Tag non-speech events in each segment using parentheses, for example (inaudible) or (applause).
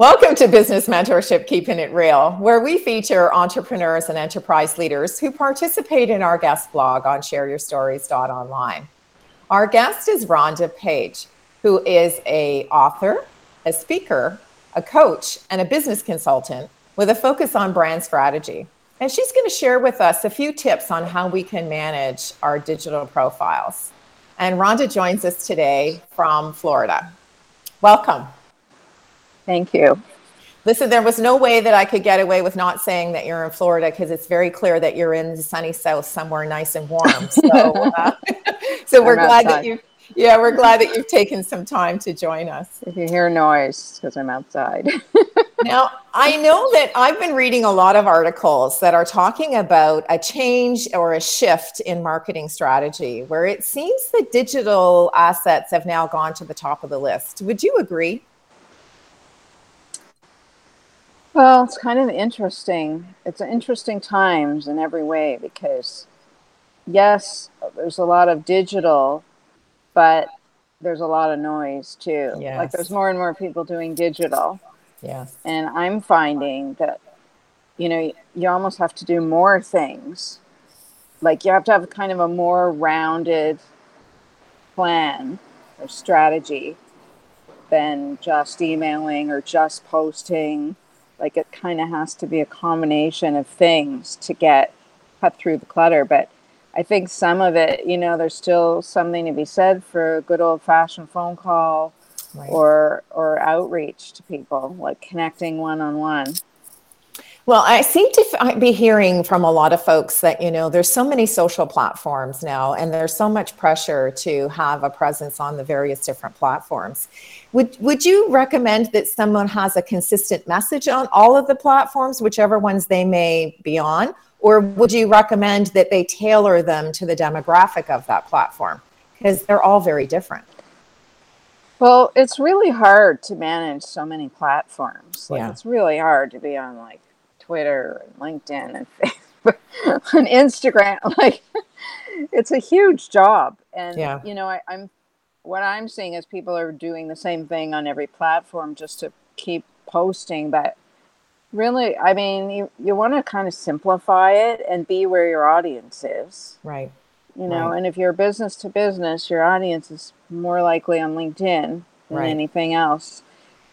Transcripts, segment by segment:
Welcome to Business Mentorship Keeping It Real, where we feature entrepreneurs and enterprise leaders who participate in our guest blog on shareyourstories.online. Our guest is Rhonda Page, who is a author, a speaker, a coach, and a business consultant with a focus on brand strategy. And she's going to share with us a few tips on how we can manage our digital profiles. And Rhonda joins us today from Florida. Welcome. Thank you. Listen, there was no way that I could get away with not saying that you're in Florida because it's very clear that you're in the sunny south somewhere nice and warm. (laughs) So, uh, so we're I'm glad outside. that you. Yeah, we're glad that you've taken some time to join us. If you hear noise, because I'm outside. (laughs) now, I know that I've been reading a lot of articles that are talking about a change or a shift in marketing strategy, where it seems that digital assets have now gone to the top of the list. Would you agree? Well, it's kind of interesting. It's interesting times in every way because, yes, there's a lot of digital, but there's a lot of noise too. Yes. Like there's more and more people doing digital. Yes. And I'm finding that, you know, you almost have to do more things. Like you have to have kind of a more rounded plan or strategy than just emailing or just posting like it kind of has to be a combination of things to get cut through the clutter. But I think some of it, you know, there's still something to be said for a good old fashioned phone call right. or or outreach to people, like connecting one on one. Well, I seem to be hearing from a lot of folks that, you know, there's so many social platforms now, and there's so much pressure to have a presence on the various different platforms. Would, would you recommend that someone has a consistent message on all of the platforms, whichever ones they may be on? Or would you recommend that they tailor them to the demographic of that platform? Because they're all very different. Well, it's really hard to manage so many platforms. Like, yeah. It's really hard to be on like Twitter and LinkedIn and Facebook (laughs) and Instagram. (laughs) Like it's a huge job. And yeah. you know, I, I'm what I'm seeing is people are doing the same thing on every platform just to keep posting. But really, I mean, you, you want to kind of simplify it and be where your audience is. Right. You know, right. and if you're business to business, your audience is more likely on LinkedIn than right. anything else.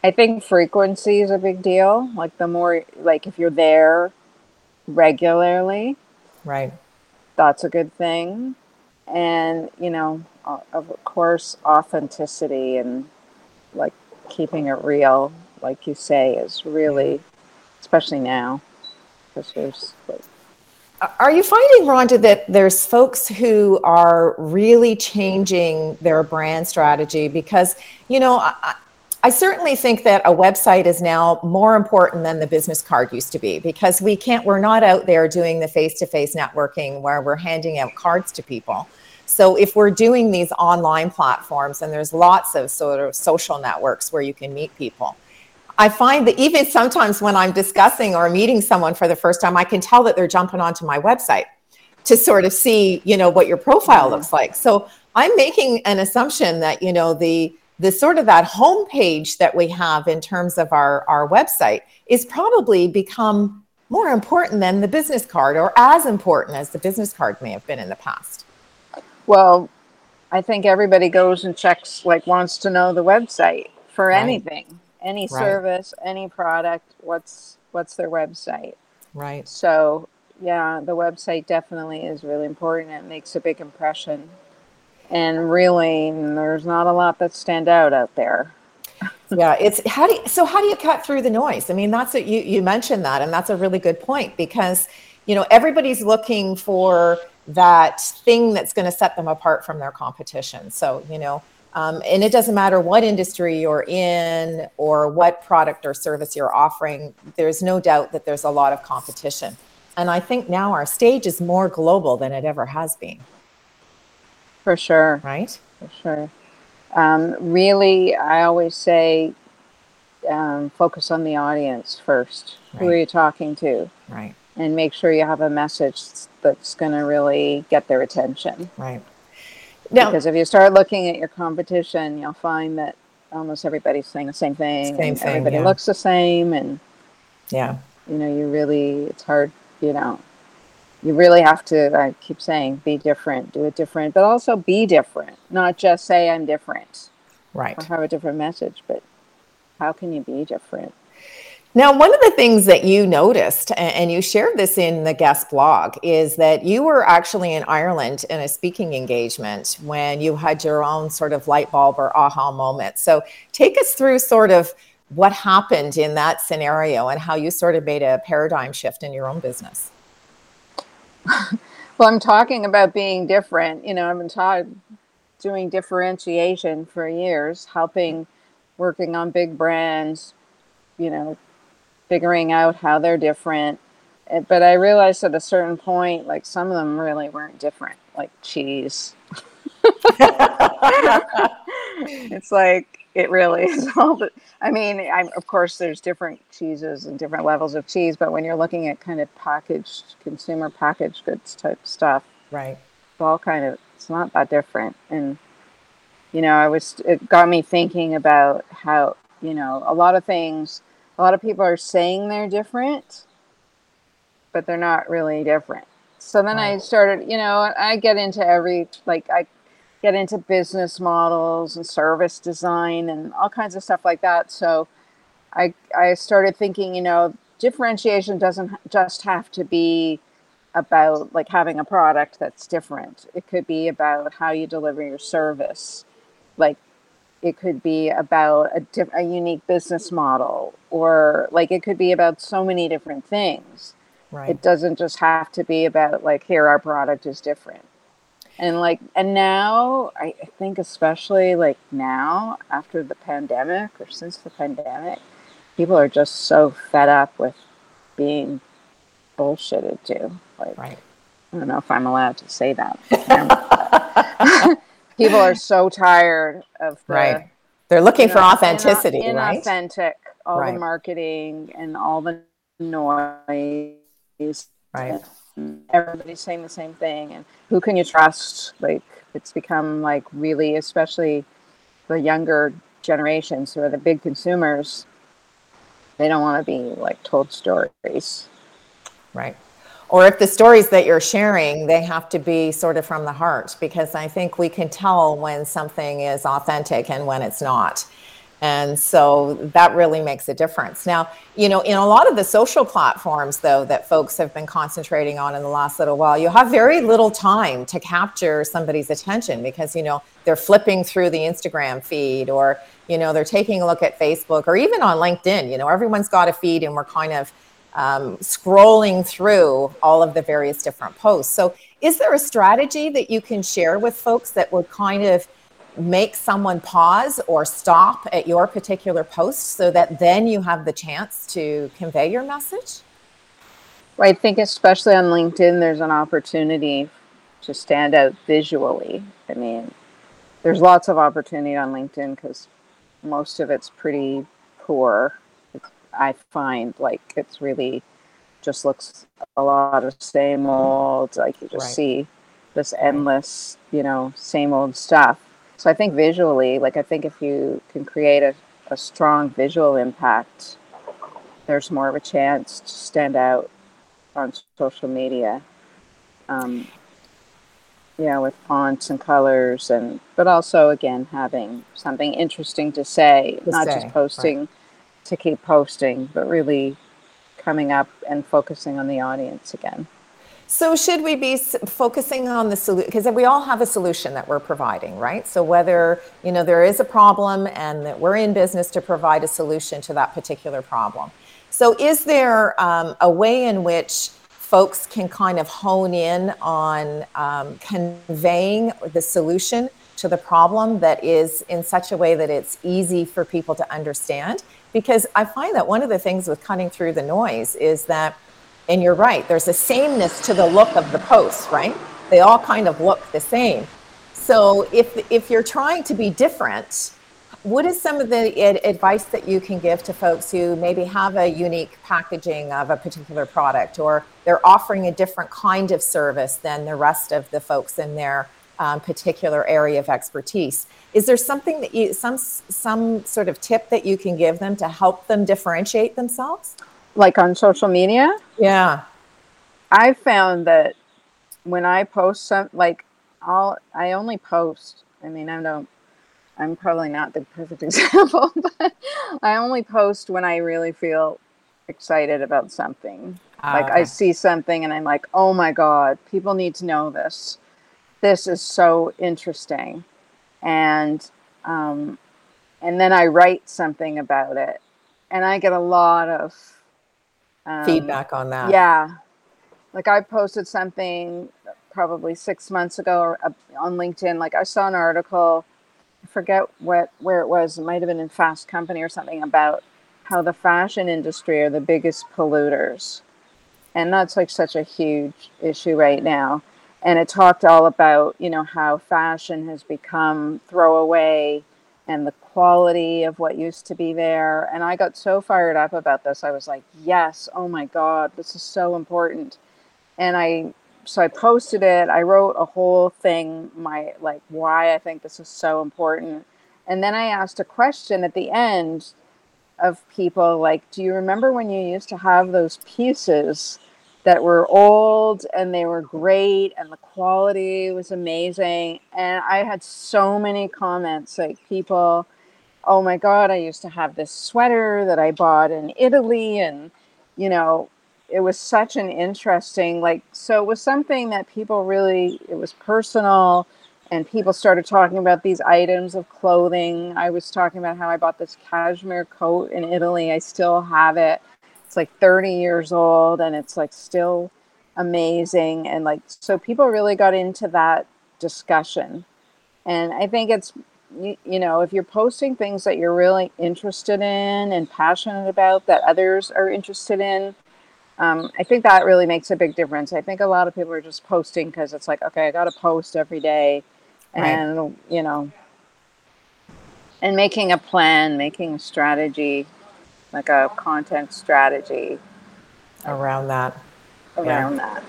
I think frequency is a big deal. Like the more, like if you're there regularly, right, that's a good thing. And you know, of course, authenticity and like keeping it real, like you say, is really, especially now, because there's. Like, are you finding, Rhonda, that there's folks who are really changing their brand strategy? Because, you know, I, I certainly think that a website is now more important than the business card used to be because we can't, we're not out there doing the face to face networking where we're handing out cards to people. So if we're doing these online platforms, and there's lots of sort of social networks where you can meet people, I find that even sometimes when I'm discussing or meeting someone for the first time, I can tell that they're jumping onto my website to sort of see, you know, what your profile looks like. So I'm making an assumption that, you know, the the sort of that homepage that we have in terms of our, our website is probably become more important than the business card or as important as the business card may have been in the past. Well, I think everybody goes and checks, like, wants to know the website for right. anything, any right. service, any product. What's what's their website? Right. So, yeah, the website definitely is really important. It makes a big impression and really there's not a lot that stand out out there. Yeah it's how do you, so how do you cut through the noise? I mean that's what you you mentioned that and that's a really good point because you know everybody's looking for that thing that's going to set them apart from their competition. So you know um, and it doesn't matter what industry you're in or what product or service you're offering there's no doubt that there's a lot of competition. And i think now our stage is more global than it ever has been for sure. Right? For sure. Um, really, I always say um, focus on the audience first. Right. Who are you talking to? Right. And make sure you have a message that's going to really get their attention. Right. Now, because if you start looking at your competition, you'll find that almost everybody's saying the same thing. Same thing, everybody yeah. looks the same, and yeah, you know, you really it's hard. You know, you really have to. I keep saying, be different, do it different, but also be different. Not just say I'm different, right? Or have a different message, but how can you be different? Now, one of the things that you noticed, and you shared this in the guest blog, is that you were actually in Ireland in a speaking engagement when you had your own sort of light bulb or aha moment. So, take us through sort of what happened in that scenario and how you sort of made a paradigm shift in your own business. (laughs) well, I'm talking about being different. You know, I've been taught doing differentiation for years, helping working on big brands, you know, figuring out how they're different. Eh, but I realized at a certain point, like some of them really weren't different, like cheese. (laughs) (laughs) it's like it really (laughs) is all the. I mean, I'm, of course, there's different cheeses and different levels of cheese, but when you're looking at kind of packaged consumer packaged goods type stuff, right? It's all kind of it's not that different, and you know, I was it got me thinking about how you know a lot of things a lot of people are saying they're different, but they're not really different. So then right. I started, you know, I get into every, like, I get into business models and service design and all kinds of stuff like that. So I, I started thinking, you know, differentiation doesn't just have to be about like having a product that's different. It could be about how you deliver your service. Like it could be about a, diff- a unique business model or like it could be about so many different things right it doesn't just have to be about like here our product is different and like and now I, think especially like now after the pandemic or since the pandemic people are just so fed up with being bullshitted to like right i don't know if i'm allowed to say that (laughs) people are so tired of the, right. They're looking for authenticity, in, right? Inauthentic, all right. the marketing and all the noise. Right. Everybody's saying the same thing, and who can you trust? Like it's become like really, especially the younger generations who are the big consumers. They don't want to be like told stories. Right or if the stories that you're sharing they have to be sort of from the heart because i think we can tell when something is authentic and when it's not and so that really makes a difference now you know in a lot of the social platforms though that folks have been concentrating on in the last little while you have very little time to capture somebody's attention because you know they're flipping through the instagram feed or you know they're taking a look at facebook or even on linkedin you know everyone's got a feed and we're kind of um, scrolling through all of the various different posts. So, is there a strategy that you can share with folks that would kind of make someone pause or stop at your particular post so that then you have the chance to convey your message? Well, I think, especially on LinkedIn, there's an opportunity to stand out visually. I mean, there's lots of opportunity on LinkedIn because most of it's pretty poor I find like it's really just looks a lot of same old, like you just right. see this endless, you know, same old stuff. So I think visually, like I think if you can create a, a strong visual impact, there's more of a chance to stand out on social media. Um, yeah, with fonts and colors, and but also again having something interesting to say, to not say, just posting. Right to keep posting, but really coming up and focusing on the audience again. So, should we be focusing on the solution? Because we all have a solution that we're providing, right? So, whether you know there is a problem and that we're in business to provide a solution to that particular problem. So, is there um, a way in which folks can kind of hone in on um, conveying the solution to the problem that is in such a way that it's easy for people to understand? because I find that one of the things with cutting through the noise is that, and you're right, there's a sameness to the look of the posts, right? They all kind of look the same. So if if you're trying to be different, what is some of the advice that you can give to folks who maybe have a unique packaging of a particular product or they're offering a different kind of service than the rest of the folks in their um, particular area of expertise. Is there something that you, some, some sort of tip that you can give them to help them differentiate themselves? Like on social media? Yeah. I found that when I post some, like I'll, I only post, I mean, I don't, I'm probably not the perfect (laughs) example, but I only post when I really feel excited about something. Ah, like. I see something and I'm like, oh my God, people need to know this. This is so interesting. And, um, and then I write something about it and I get a lot of um, feedback on that. Yeah. Like I posted something probably six months ago uh, on LinkedIn. Like I saw an article, I forget what where it was. It might have been in Fast Company or something about how the fashion industry are the biggest polluters, and that's like such a huge issue right now. And it talked all about you know how fashion has become throwaway and the quality of what used to be there. And I got so fired up about this. I was like, yes, oh my God, this is so important. And I so I posted it. I wrote a whole thing, my like why I think this is so important. And then I asked a question at the end of people like, do you remember when you used to have those pieces that were old and they were great and the quality was amazing? And I had so many comments like people, oh my God, I used to have this sweater that I bought in Italy and you know, it was such an interesting like so it was something that people really it was personal and people started talking about these items of clothing. I was talking about how i bought this cashmere coat in italy. I still have it it's like 30 years old and it's like still amazing and like so people really got into that discussion and i think it's you, you know if you're posting things that you're really interested in and passionate about that others are interested in um, I think that really makes a big difference. I think a lot of people are just posting because it's like, okay, I got to post every day, and right. you know, and making a plan, making a strategy, like a content strategy around that. Around yeah. that.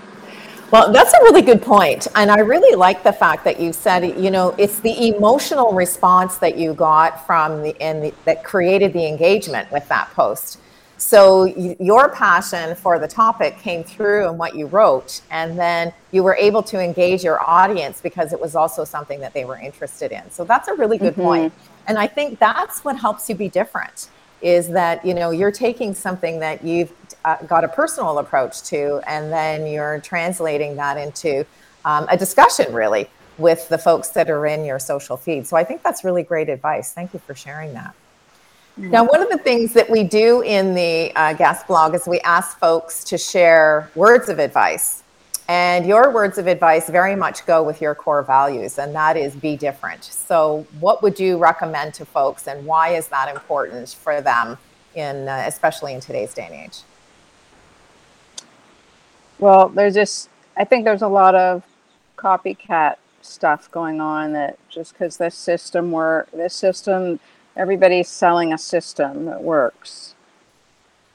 Well, that's a really good point. And I really like the fact that you said, you know, it's the emotional response that you got from the, and the, that created the engagement with that post. So your passion for the topic came through in what you wrote, and then you were able to engage your audience because it was also something that they were interested in. So that's a really good mm-hmm. point. And I think that's what helps you be different is that you know you're taking something that you've uh, got a personal approach to, and then you're translating that into um, a discussion really with the folks that are in your social feed. So I think that's really great advice. Thank you for sharing that. Now, one of the things that we do in the uh, guest blog is we ask folks to share words of advice. And your words of advice very much go with your core values, and that is be different. So, what would you recommend to folks, and why is that important for them, in uh, especially in today's day and age? Well, there's just I think there's a lot of copycat stuff going on that just because this system work, this system everybody's selling a system that works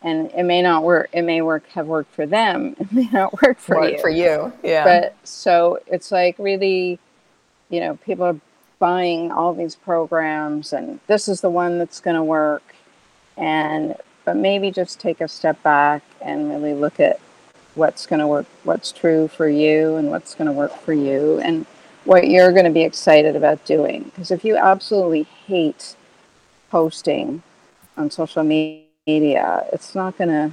and it may not work it may work have worked for them (laughs) it may not work for work you. for you yeah. But so it's like really you know people are buying all these programs and this is the one that's going to work and but maybe just take a step back and really look at what's going to work what's true for you and what's going to work for you and what you're going to be excited about doing. Because if you absolutely hate posting on social media, it's not going to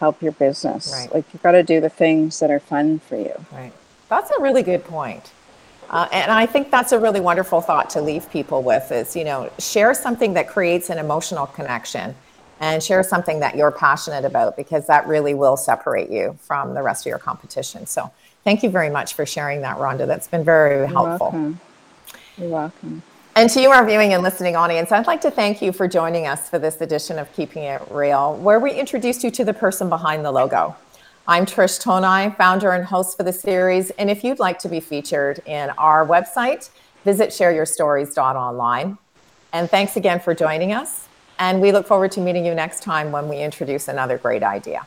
help your business. Right. Like you've got to do the things that are fun for you. Right. That's a really good point. Uh, and I think that's a really wonderful thought to leave people with is, you know, share something that creates an emotional connection and share something that you're passionate about because that really will separate you from the rest of your competition. So thank you very much for sharing that, Rhonda. That's been very You're helpful. Welcome. You're welcome. And to you, our viewing and listening audience, I'd like to thank you for joining us for this edition of Keeping It Real, where we introduced you to the person behind the logo. I'm Trish Tonai, founder and host for the series. And if you'd like to be featured in our website, visit shareyourstories.online. And thanks again for joining us. And we look forward to meeting you next time when we introduce another great idea.